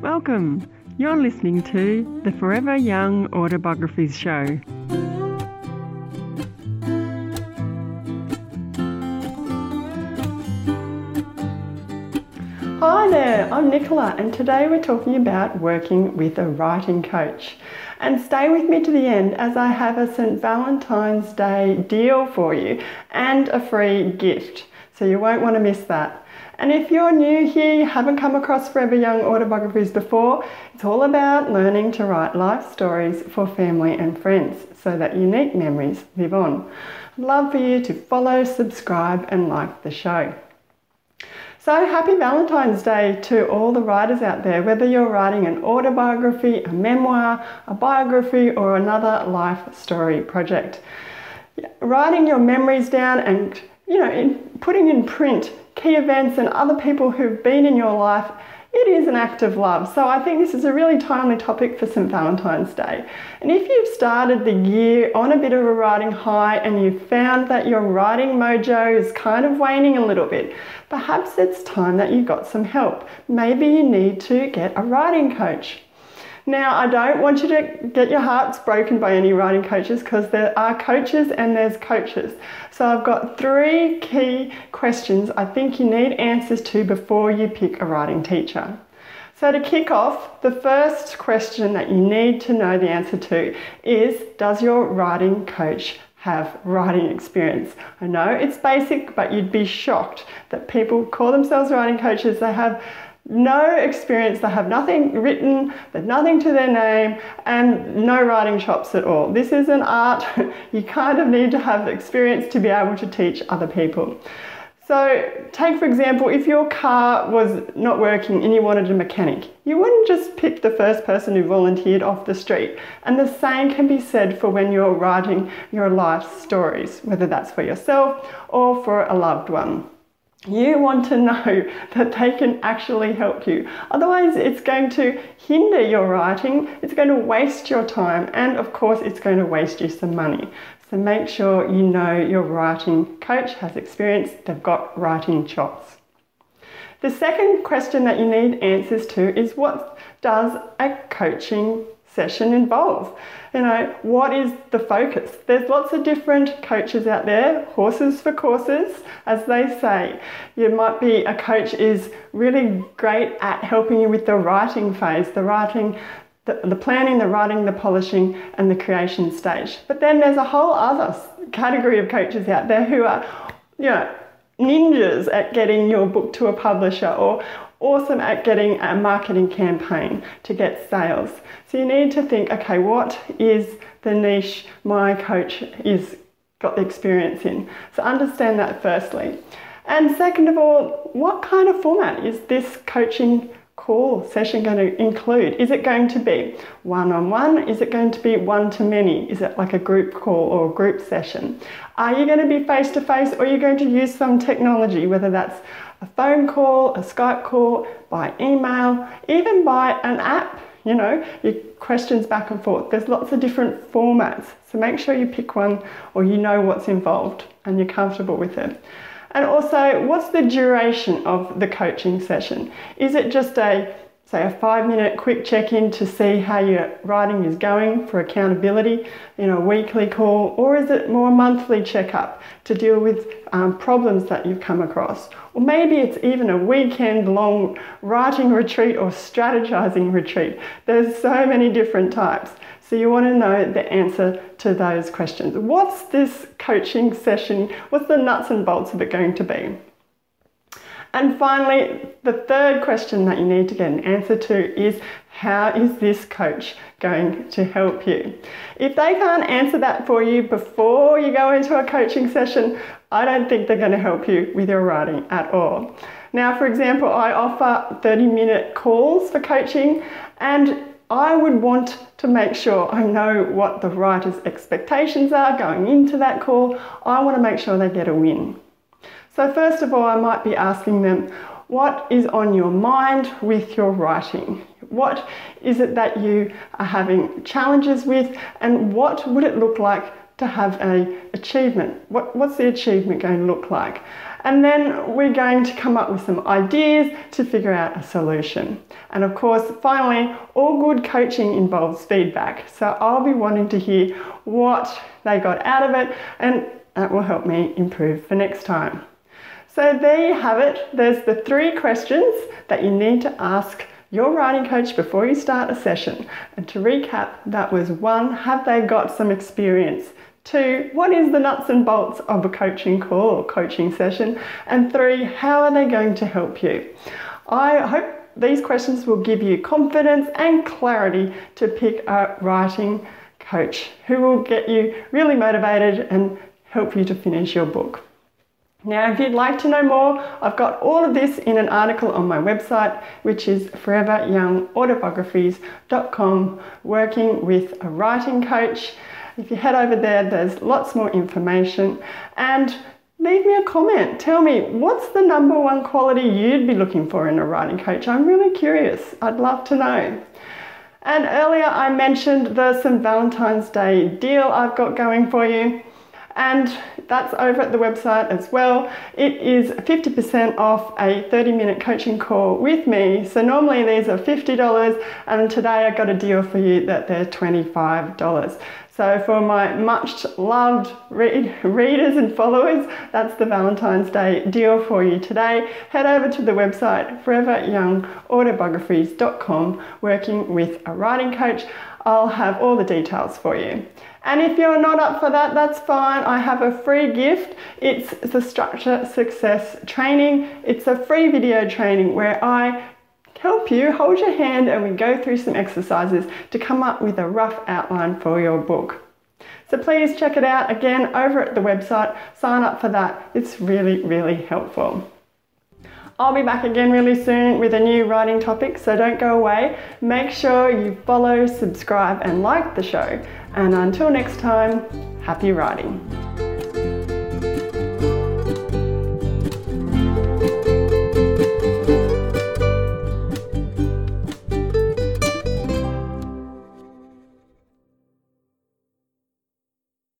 Welcome. You're listening to the Forever Young Autobiographies Show. Hi there, I'm Nicola, and today we're talking about working with a writing coach. And stay with me to the end as I have a St. Valentine's Day deal for you and a free gift. So you won't want to miss that. And if you're new here, you haven't come across Forever Young autobiographies before, it's all about learning to write life stories for family and friends so that unique memories live on. I'd love for you to follow, subscribe, and like the show. So happy Valentine's Day to all the writers out there, whether you're writing an autobiography, a memoir, a biography, or another life story project. Writing your memories down and you know, putting in print key events and other people who've been in your life, it is an act of love. So I think this is a really timely topic for St. Valentine's Day. And if you've started the year on a bit of a writing high and you've found that your writing mojo is kind of waning a little bit, perhaps it's time that you got some help. Maybe you need to get a writing coach. Now, I don't want you to get your hearts broken by any writing coaches because there are coaches and there's coaches. So, I've got three key questions I think you need answers to before you pick a writing teacher. So, to kick off, the first question that you need to know the answer to is Does your writing coach have writing experience. I know it's basic, but you'd be shocked that people call themselves writing coaches. They have no experience, they have nothing written, but nothing to their name, and no writing chops at all. This is an art. you kind of need to have experience to be able to teach other people. So, take for example, if your car was not working and you wanted a mechanic, you wouldn't just pick the first person who volunteered off the street. And the same can be said for when you're writing your life stories, whether that's for yourself or for a loved one. You want to know that they can actually help you. Otherwise, it's going to hinder your writing, it's going to waste your time, and of course, it's going to waste you some money. So make sure you know your writing coach has experience, they've got writing chops. The second question that you need answers to is what does a coaching session involve? You know, what is the focus? There's lots of different coaches out there, horses for courses, as they say. You might be a coach is really great at helping you with the writing phase, the writing the, the planning, the writing, the polishing, and the creation stage. But then there's a whole other category of coaches out there who are, you know, ninjas at getting your book to a publisher or awesome at getting a marketing campaign to get sales. So you need to think, okay, what is the niche my coach is got the experience in? So understand that firstly. And second of all, what kind of format is this coaching call session going to include? Is it going to be one on one? Is it going to be one to many? Is it like a group call or a group session? Are you going to be face to face or are you going to use some technology, whether that's a phone call, a Skype call, by email, even by an app? You know, your questions back and forth. There's lots of different formats. So make sure you pick one or you know what's involved and you're comfortable with it. And also, what's the duration of the coaching session? Is it just a say a five minute quick check in to see how your writing is going for accountability in a weekly call, or is it more monthly checkup to deal with um, problems that you've come across? Or maybe it's even a weekend long writing retreat or strategizing retreat. There's so many different types. So you want to know the answer to those questions. What's this coaching session? What's the nuts and bolts of it going to be? And finally, the third question that you need to get an answer to is how is this coach going to help you? If they can't answer that for you before you go into a coaching session, I don't think they're going to help you with your writing at all. Now, for example, I offer 30 minute calls for coaching, and I would want to make sure I know what the writer's expectations are going into that call. I want to make sure they get a win. So, first of all, I might be asking them, what is on your mind with your writing? What is it that you are having challenges with, and what would it look like to have an achievement? What, what's the achievement going to look like? And then we're going to come up with some ideas to figure out a solution. And of course, finally, all good coaching involves feedback. So I'll be wanting to hear what they got out of it, and that will help me improve for next time. So there you have it. There's the three questions that you need to ask your writing coach before you start a session. And to recap, that was one, have they got some experience? Two, what is the nuts and bolts of a coaching call or coaching session? And three, how are they going to help you? I hope these questions will give you confidence and clarity to pick a writing coach who will get you really motivated and help you to finish your book. Now, if you'd like to know more, I've got all of this in an article on my website, which is foreveryoungautobiographies.com, working with a writing coach. If you head over there, there's lots more information. And leave me a comment. Tell me what's the number one quality you'd be looking for in a writing coach. I'm really curious. I'd love to know. And earlier I mentioned the St. Valentine's Day deal I've got going for you and that's over at the website as well. It is 50% off a 30 minute coaching call with me. So normally these are $50 and today I got a deal for you that they're $25. So for my much loved read, readers and followers, that's the Valentine's Day deal for you today. Head over to the website foreveryoungautobiographies.com working with a writing coach. I'll have all the details for you. And if you're not up for that, that's fine. I have a free gift. It's the Structure Success Training. It's a free video training where I help you hold your hand and we go through some exercises to come up with a rough outline for your book. So please check it out again over at the website. Sign up for that. It's really, really helpful. I'll be back again really soon with a new writing topic, so don't go away. Make sure you follow, subscribe, and like the show. And until next time, happy writing.